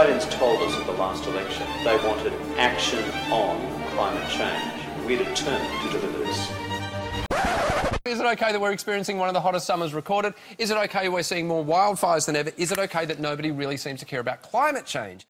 Australians told us at the last election they wanted action on climate change. We're determined to deliver this. Is it okay that we're experiencing one of the hottest summers recorded? Is it okay we're seeing more wildfires than ever? Is it okay that nobody really seems to care about climate change?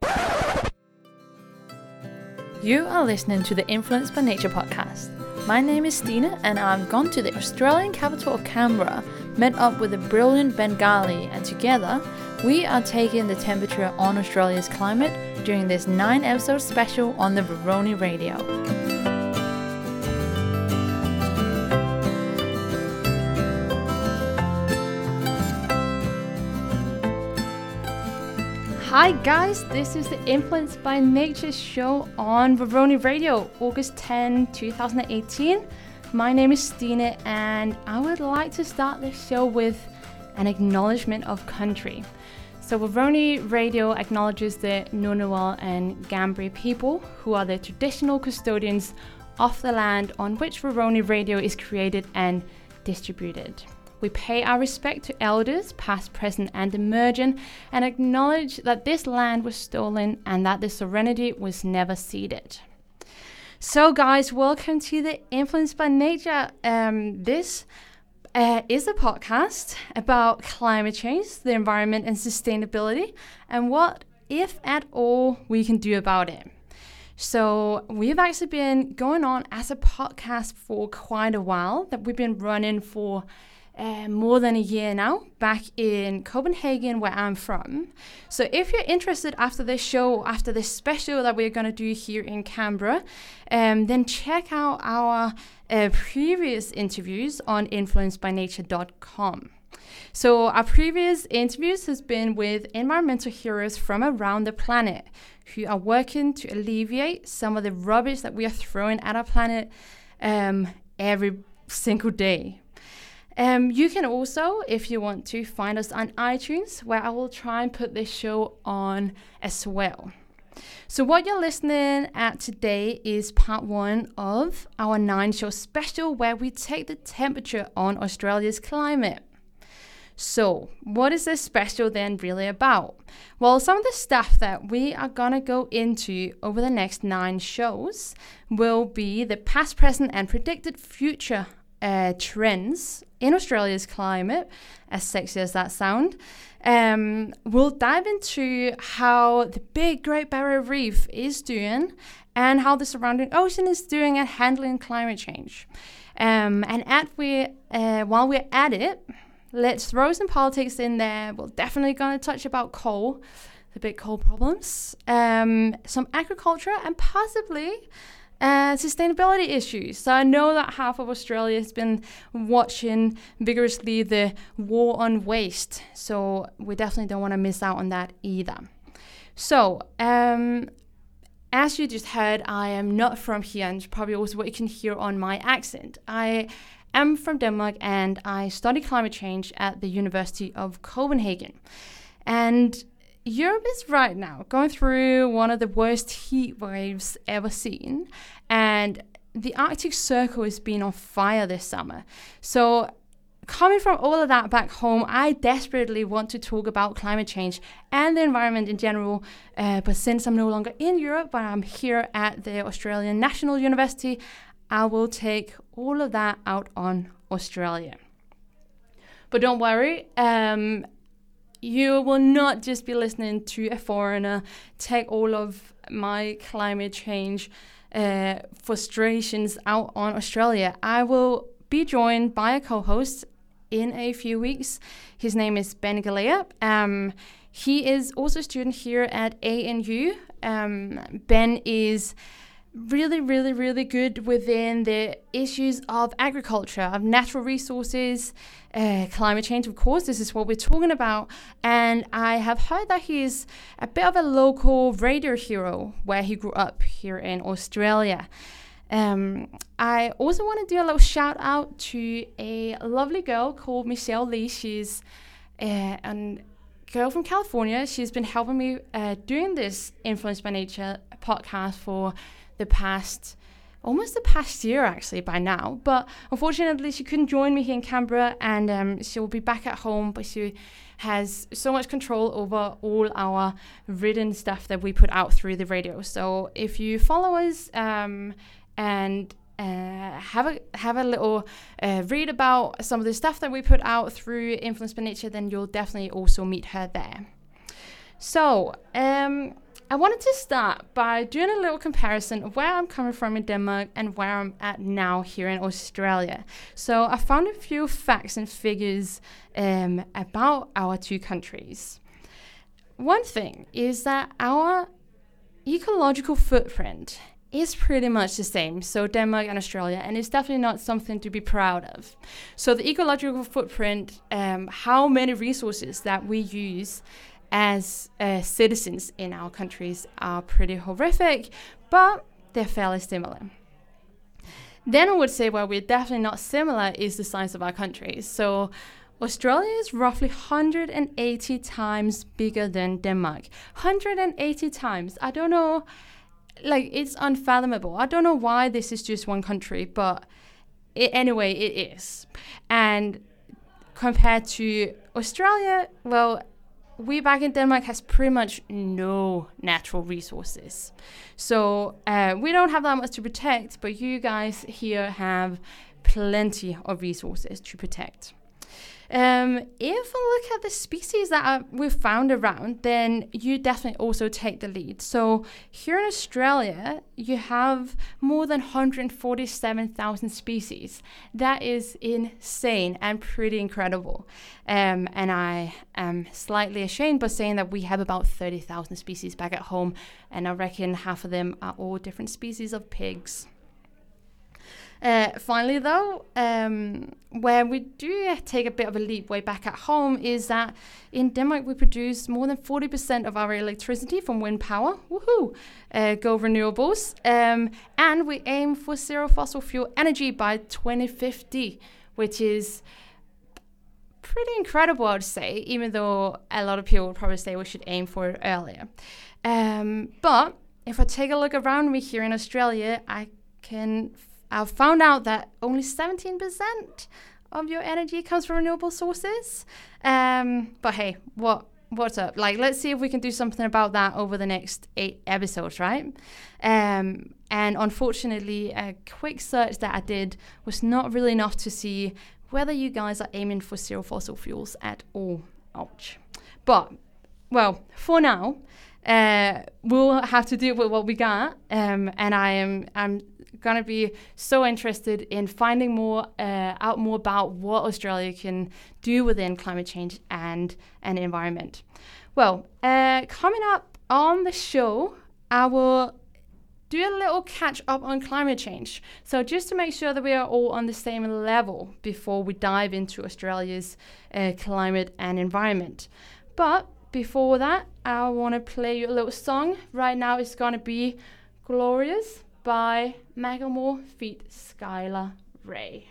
You are listening to the Influenced by Nature podcast. My name is Stine, and I've gone to the Australian capital of Canberra, met up with the brilliant Ben Galea, and together we are taking the temperature on Australia's climate during this nine episode special on the Woroni Radio. Hi guys, this is the Influenced by Nature show on Woroni Radio, August 10, 2018. My name is Stine and I would like to start this show with an acknowledgement of country. So Woroni Radio acknowledges the Ngunnawal and Ngambri people who are the traditional custodians of the land on which Woroni Radio is created and distributed. We pay our respect to elders, past, present, and emerging, and acknowledge that this land was stolen and that the sovereignty was never ceded. So, guys, welcome to the Influenced by Nature. Um, this uh, is a podcast about climate change, the environment, and sustainability, and what, if at all, we can do about it. So, we've actually been going on as a podcast for quite a while, that we've been running for uh, more than a year now, back in Copenhagen, where I'm from. So, if you're interested after this show, after this special that we're going to do here in Canberra, um, then check out our uh, previous interviews on influencebynature.com. So, our previous interviews has been with environmental heroes from around the planet who are working to alleviate some of the rubbish that we are throwing at our planet um, every single day. Um, you can also, if you want to, find us on iTunes, where I will try and put this show on as well. So, what you're listening at today is part one of our nine show special, where we take the temperature on Australia's climate. So, what is this special then really about? Well, some of the stuff that we are gonna go into over the next nine shows will be the past, present, and predicted future uh, trends in Australia's climate, as sexy as that sound. Um, we'll dive into how the big Great Barrier Reef is doing and how the surrounding ocean is doing at handling climate change. Um, and at we, uh, while we're at it, let's throw some politics in there. We're definitely going to touch about coal, the big coal problems, um, some agriculture, and possibly sustainability issues. So I know that half of Australia has been watching vigorously the war on waste. So we definitely don't want to miss out on that either. So, um, as you just heard, I am not from here, and probably also what you can hear on my accent. I am from Denmark and I study climate change at the University of Copenhagen. And Europe is right now going through one of the worst heat waves ever seen, and the Arctic Circle has been on fire this summer. So, coming from all of that back home, I desperately want to talk about climate change and the environment in general. Uh, but since I'm no longer in Europe, but I'm here at the Australian National University, I will take all of that out on Australia. But don't worry, um, you will not just be listening to a foreigner take all of my climate change uh, frustrations out on Australia. I will be joined by a co host in a few weeks. His name is Ben Galea. Um, he is also a student here at ANU. Um, ben is really, really, really good within the issues of agriculture, of natural resources, uh, climate change. Of course, this is what we're talking about. And I have heard that he's a bit of a local radio hero where he grew up here in Australia. Um, I also want to do a little shout out to a lovely girl called Michelle Lee. She's uh, a girl from California. She's been helping me uh, doing this Influenced by Nature podcast for the past almost the past year actually by now. But unfortunately, she couldn't join me here in Canberra, and um, she will be back at home. But she has so much control over all our written stuff that we put out through the radio. So if you follow us um, and uh, have a have a little uh, read about some of the stuff that we put out through Influenced by Nature, then you'll definitely also meet her there. So, um, I wanted to start by doing a little comparison of where I'm coming from in Denmark and where I'm at now here in Australia. So I found a few facts and figures um, about our two countries. One thing is that our ecological footprint is pretty much the same. So Denmark and Australia, and it's definitely not something to be proud of. So the ecological footprint, um, how many resources that we use as uh, citizens in our countries are pretty horrific, but they're fairly similar. Then I would say where we're definitely not similar is the size of our countries. So Australia is roughly 180 times bigger than Denmark. 180 times. I don't know, like, it's unfathomable. I don't know why this is just one country, but it, anyway, it is. And compared to Australia, well, we back in Denmark has pretty much no natural resources. So uh, we don't have that much to protect, but you guys here have plenty of resources to protect. Um, if I look at the species that are, we've found around, then you definitely also take the lead. So here in Australia, you have more than 147,000 species. That is insane and pretty incredible. Um, and I am slightly ashamed by saying that we have about 30,000 species back at home, and I reckon half of them are all different species of pigs. Uh, finally, though, um, where we do take a bit of a leap way back at home is that in Denmark we produce more than 40% of our electricity from wind power. Woohoo! Uh, go renewables. Um, and we aim for zero fossil fuel energy by 2050, which is pretty incredible, I would say, even though a lot of people would probably say we should aim for it earlier. Um, but if I take a look around me here in Australia, I can I've found out that only 17% of your energy comes from renewable sources. Um, but hey, what what's up? Like, let's see if we can do something about that over the next eight episodes, right? Um, and unfortunately, a quick search that I did was not really enough to see whether you guys are aiming for zero fossil fuels at all. Ouch. But, well, for now, uh, we'll have to deal with what we got. Um, and I am I'm gonna be so interested in finding more uh, out more about what Australia can do within climate change and an environment. Well, uh, coming up on the show, I will do a little catch up on climate change. So, just to make sure that we are all on the same level before we dive into Australia's uh, climate and environment. But before that, I want to play you a little song. Right now, it's going to be Glorious by Macklemore feat Skylar Grey.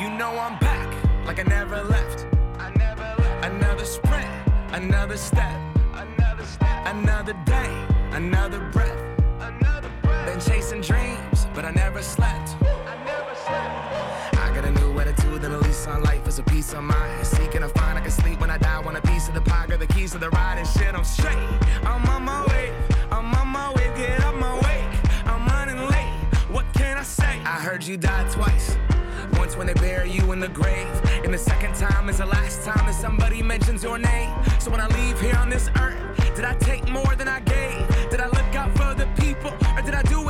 You know I'm back, like I never left. I never left. Another sprint, another step, another step, another day, another breath. Another breath. Been chasing dreams, but I never slept. A on life is a piece of mind. Seeking to find I can sleep when I die. Want a piece of the pie, got the keys to the ride and shit. I'm straight. I'm on my way. I'm on my way. Get up my way. I'm running late. What can I say? I heard you died twice. Once when they bury you in the grave, and the second time is the last time that somebody mentions your name. So when I leave here on this earth, did I take more than I gave? Did I look out for the people, or did I do it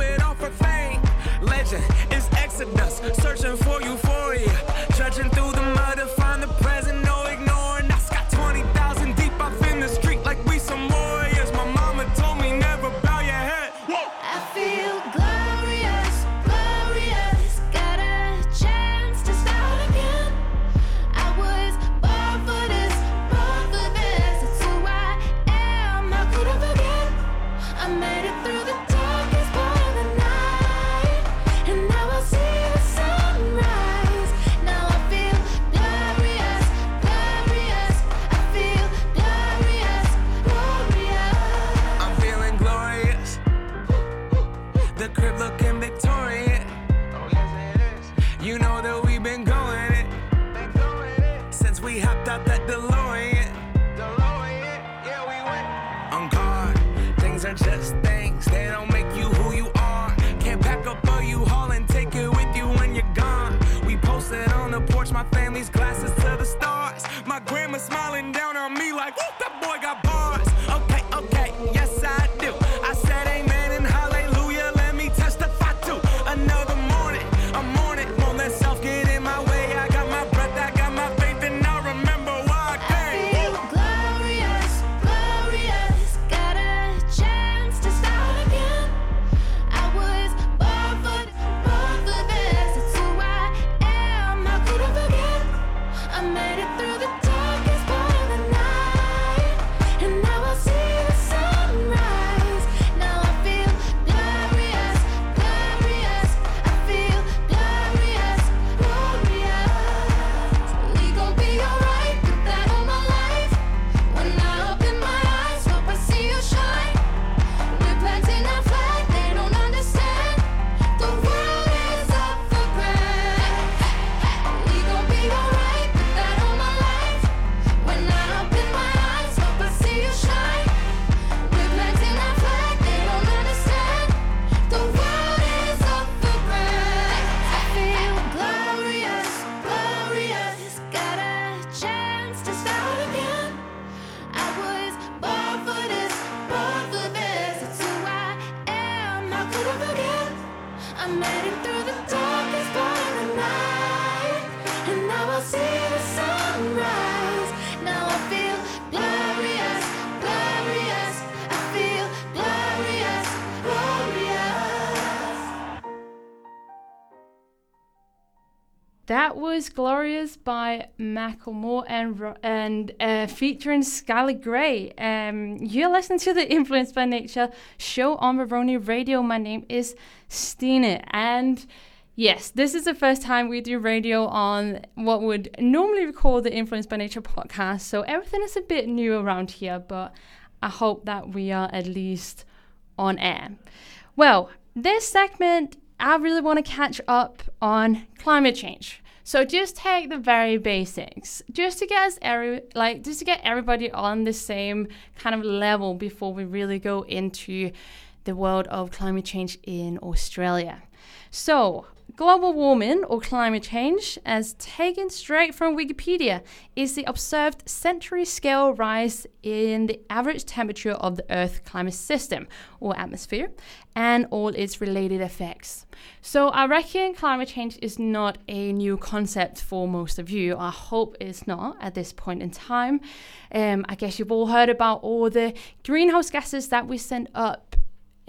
chasing us, searching for euphoria, trudging through the mud to find the That was Glorious by Macklemore and and uh, featuring Skylar Grey. Um, you're listening to the Influenced by Nature show on Woroni Radio. My name is Stine, and yes, this is the first time we do radio on what would normally be called the Influenced by Nature podcast. So everything is a bit new around here, but I hope that we are at least on air. Well, this segment, I really want to catch up on climate change. So just take the very basics, just to get us every like just to get everybody on the same kind of level before we really go into the world of climate change in Australia. So, global warming or climate change, as taken straight from Wikipedia, is the observed century scale rise in the average temperature of the Earth climate system or atmosphere and all its related effects. So, I reckon climate change is not a new concept for most of you. I hope it's not at this point in time. Um, I guess you've all heard about all the greenhouse gases that we send up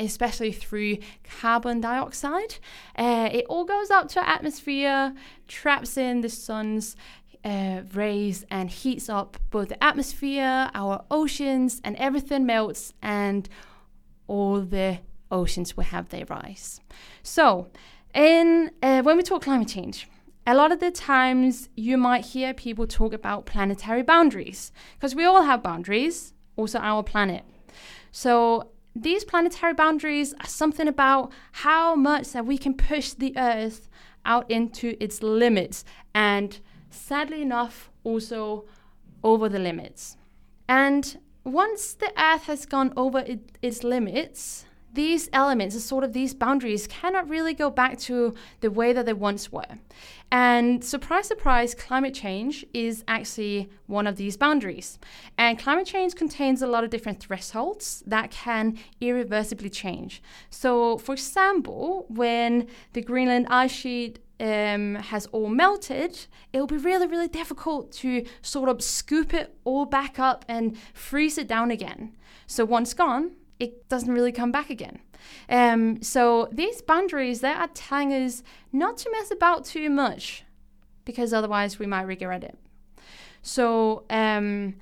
especially through carbon dioxide. Uh, it all goes up to our atmosphere, traps in the sun's uh, rays, and heats up both the atmosphere, our oceans, and everything melts, and all the oceans will have their rise. So, in uh, when we talk climate change, a lot of the times you might hear people talk about planetary boundaries because we all have boundaries, also our planet. So these planetary boundaries are something about how much that we can push the Earth out into its limits, and sadly enough, also over the limits. And once the Earth has gone over it, its limits, these elements, sort of these boundaries, cannot really go back to the way that they once were. And surprise, surprise, climate change is actually one of these boundaries. And climate change contains a lot of different thresholds that can irreversibly change. So, for example, when the Greenland ice sheet um, has all melted, it'll be really, really difficult to sort of scoop it all back up and freeze it down again. So, once gone, it doesn't really come back again. Um, so these boundaries, they are telling us not to mess about too much, because otherwise we might regret it. So um,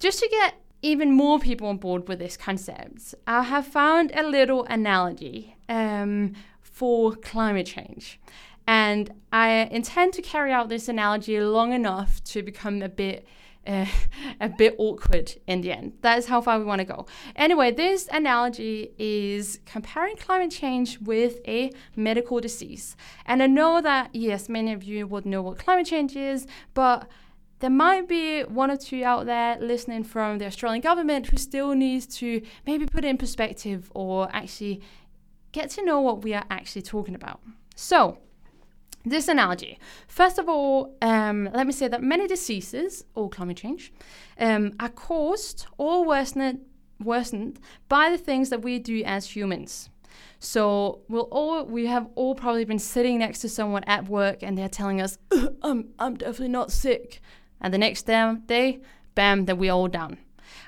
just to get even more people on board with this concept, I have found a little analogy um, for climate change. And I intend to carry out this analogy long enough to become a bit a bit awkward in the end. That is how far we want to go. Anyway, this analogy is comparing climate change with a medical disease. And I know that, yes, many of you would know what climate change is, but there might be one or two out there listening from the Australian government who still needs to maybe put in perspective or actually get to know what we are actually talking about. So, this analogy. First of all, um, let me say that many diseases or climate change um, are caused or worsened, worsened by the things that we do as humans. So we'll all we have all probably been sitting next to someone at work and they're telling us, "I'm I'm definitely not sick," and the next day, bam, then we're all down.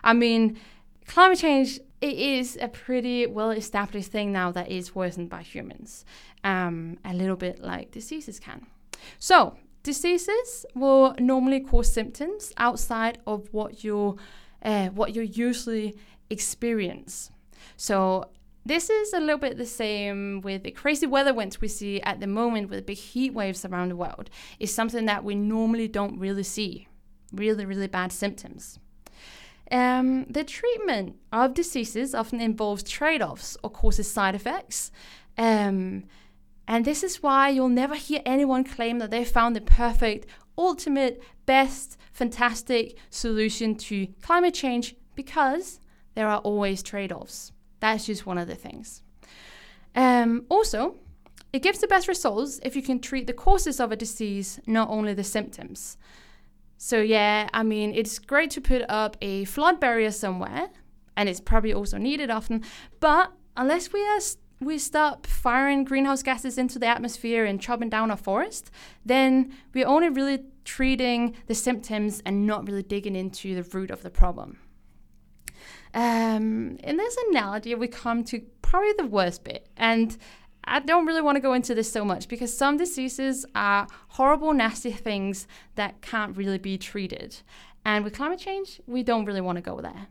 I mean, climate change it is a pretty well established thing now that is worsened by humans, um, a little bit like diseases can. So, diseases will normally cause symptoms outside of what you uh, what you usually experience. So, this is a little bit the same with the crazy weather events we see at the moment with big heat waves around the world. It's something that we normally don't really see. Really, really bad symptoms. Um, the treatment of diseases often involves trade offs or causes side effects. Um, and this is why you'll never hear anyone claim that they found the perfect, ultimate, best, fantastic solution to climate change because there are always trade offs. That's just one of the things. Um, also, it gives the best results if you can treat the causes of a disease, not only the symptoms. So, yeah, I mean, it's great to put up a flood barrier somewhere, and it's probably also needed often, but unless we are we stop firing greenhouse gases into the atmosphere and chopping down our forest, then we're only really treating the symptoms and not really digging into the root of the problem. Um, in this analogy, we come to probably the worst bit, and I don't really want to go into this so much because some diseases are horrible, nasty things that can't really be treated. And with climate change, we don't really want to go there.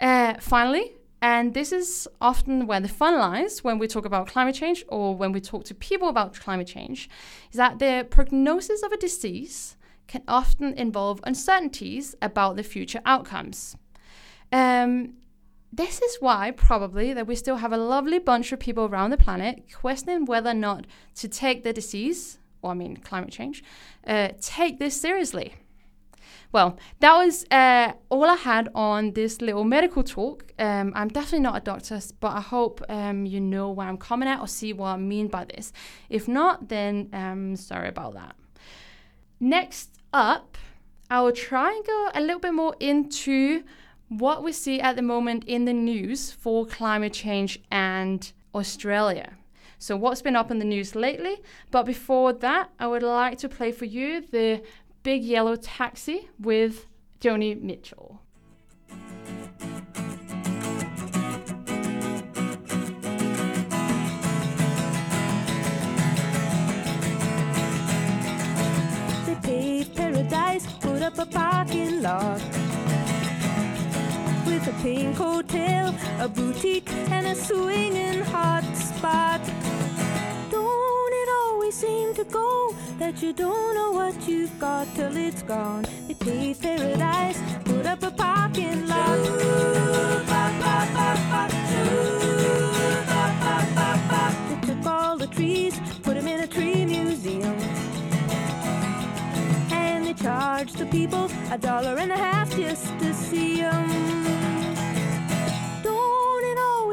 Uh, finally, and this is often where the fun lies when we talk about climate change or when we talk to people about climate change, is that the prognosis of a disease can often involve uncertainties about the future outcomes. Um, this is why, probably, that we still have a lovely bunch of people around the planet questioning whether or not to take the disease, or I mean climate change, uh, take this seriously. Well, that was uh, all I had on this little medical talk. Um, I'm definitely not a doctor, but I hope um, you know where I'm coming at or see what I mean by this. If not, then um, sorry about that. Next up, I will try and go a little bit more into what we see at the moment in the news for climate change and Australia. So, what's been up in the news lately? But before that, I would like to play for you the Big Yellow Taxi with Joni Mitchell. They paradise, put up a parking lot a pink hotel, a boutique, and a swinging hot spot. Don't it always seem to go that you don't know what you've got till it's gone? They paved paradise, put up a parking lot. They took all the trees, put them in a tree museum. And they charged the people a dollar and a half just to see them.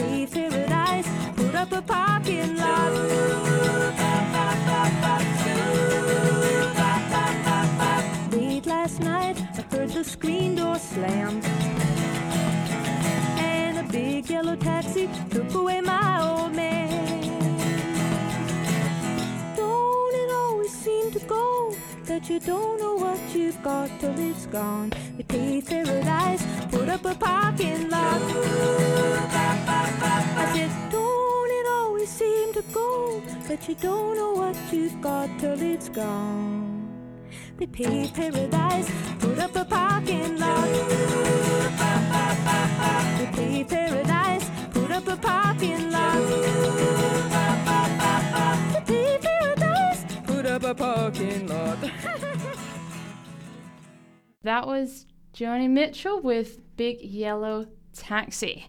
Paved paradise, put up a parking lot. Late last night, I heard the screen door slam. And a big yellow taxi took away my old man. Don't it always seem to go that you don't know what you've got till it's gone? They paved paradise, put up a parking lot. That you don't know what you've got till it's gone? They paved paradise, put up a parking lot. They paved paradise, put up a parking lot. They paved paradise, put up a parking lot. That was Joni Mitchell with Big Yellow Taxi.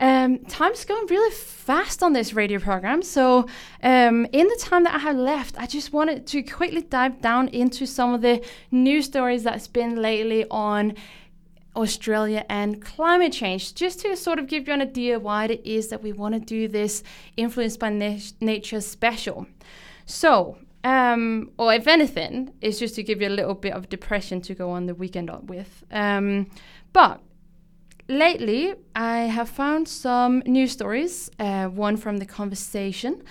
Um, time's going really fast on this radio program, so um, in the time that I have left, I just wanted to quickly dive down into some of the news stories that's been lately on Australia and climate change, just to sort of give you an idea why it is that we want to do this Influenced by Na- Nature special. So, um, or if anything, it's just to give you a little bit of depression to go on the weekend with. Um, but lately, I have found some news stories, uh, one from the conversation,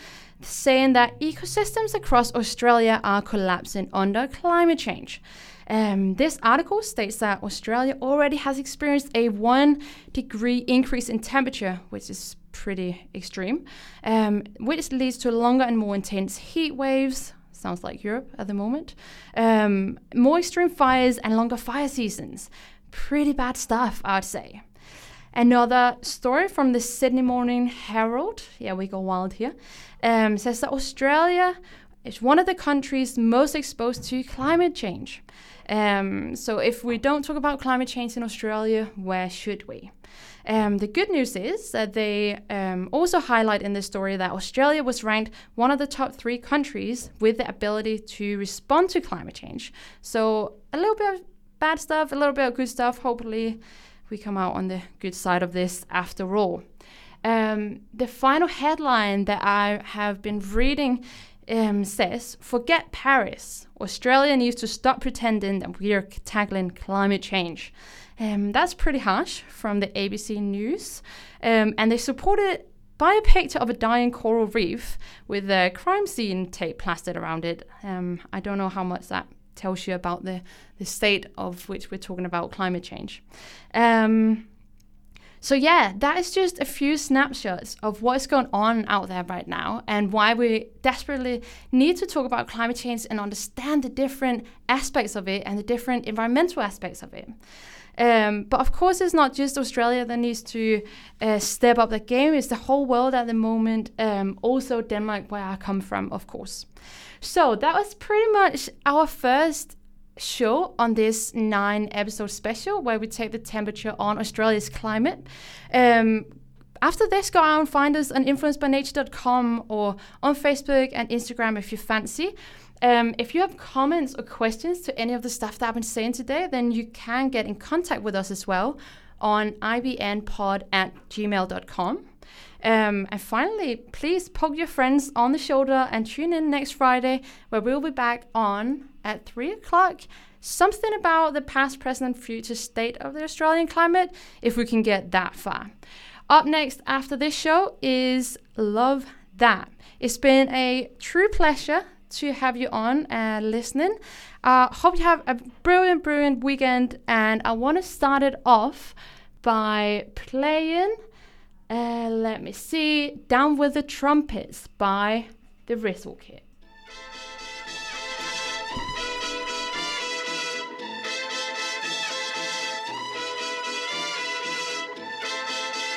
saying that ecosystems across Australia are collapsing under climate change. Um, this article states that Australia already has experienced a one degree increase in temperature, which is pretty extreme, um, which leads to longer and more intense heat waves. Sounds like Europe at the moment. Um, more extreme fires and longer fire seasons. Pretty bad stuff, I'd say. Another story from the Sydney Morning Herald, yeah, we go wild here, um, says that Australia is one of the countries most exposed to climate change. Um, so, if we don't talk about climate change in Australia, where should we? Um, the good news is that they um, also highlight in this story that Australia was ranked one of the top three countries with the ability to respond to climate change. So, a little bit of bad stuff, a little bit of good stuff. Hopefully, we come out on the good side of this after all. Um, the final headline that I have been reading um, says Forget Paris. Australia needs to stop pretending that we are tackling climate change. Um, that's pretty harsh from the ABC News. Um, and they support it by a picture of a dying coral reef with a crime scene tape plastered around it. Um, I don't know how much that tells you about the, the state of which we're talking about climate change. Um, so, yeah, that is just a few snapshots of what's going on out there right now and why we desperately need to talk about climate change and understand the different aspects of it and the different environmental aspects of it. Um, but of course, it's not just Australia that needs to uh, step up the game, it's the whole world at the moment, um, also Denmark, where I come from, of course. So, that was pretty much our first show on this nine episode special where we take the temperature on Australia's climate. Um, after this, go out and find us on influencedbynature.com or on Facebook and Instagram if you fancy. Um, if you have comments or questions to any of the stuff that I've been saying today, then you can get in contact with us as well on ibnpod at gmail.com. Um, and finally, please poke your friends on the shoulder and tune in next Friday where we'll be back on at 3 o'clock. Something about the past, present, and future state of the Australian climate, if we can get that far. Up next after this show is Love That. It's been a true pleasure to have you on and uh, listening. Uh, hope you have a brilliant, brilliant weekend. And I want to start it off by playing, uh, let me see, Down with the Trumpets by the Rizzle Kid.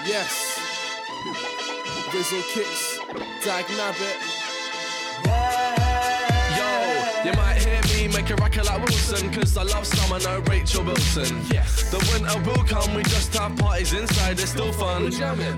Yes. Rizzle kicks, Dag Nabbit. Make a record like Wilson, cause I love summer, no Rachel Bilson. Yes. The winter will come, we just have parties inside, it's still fun.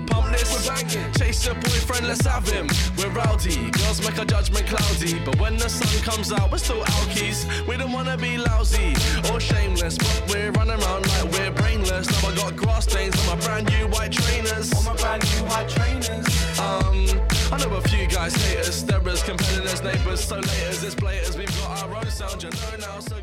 Pump this, we're banging. Chase your boyfriend, let's have him. We're rowdy, girls make our judgment cloudy. But when the sun comes out, we're still alkies. We don't wanna be lousy or shameless, but we're running around like we're brainless. Now I got grass stains on my brand new white trainers. On my brand new white trainers. Um, I know a few guys hate us, they're as compelling as neighbours, so laters, it's blaters, we've got our sound, you know now, so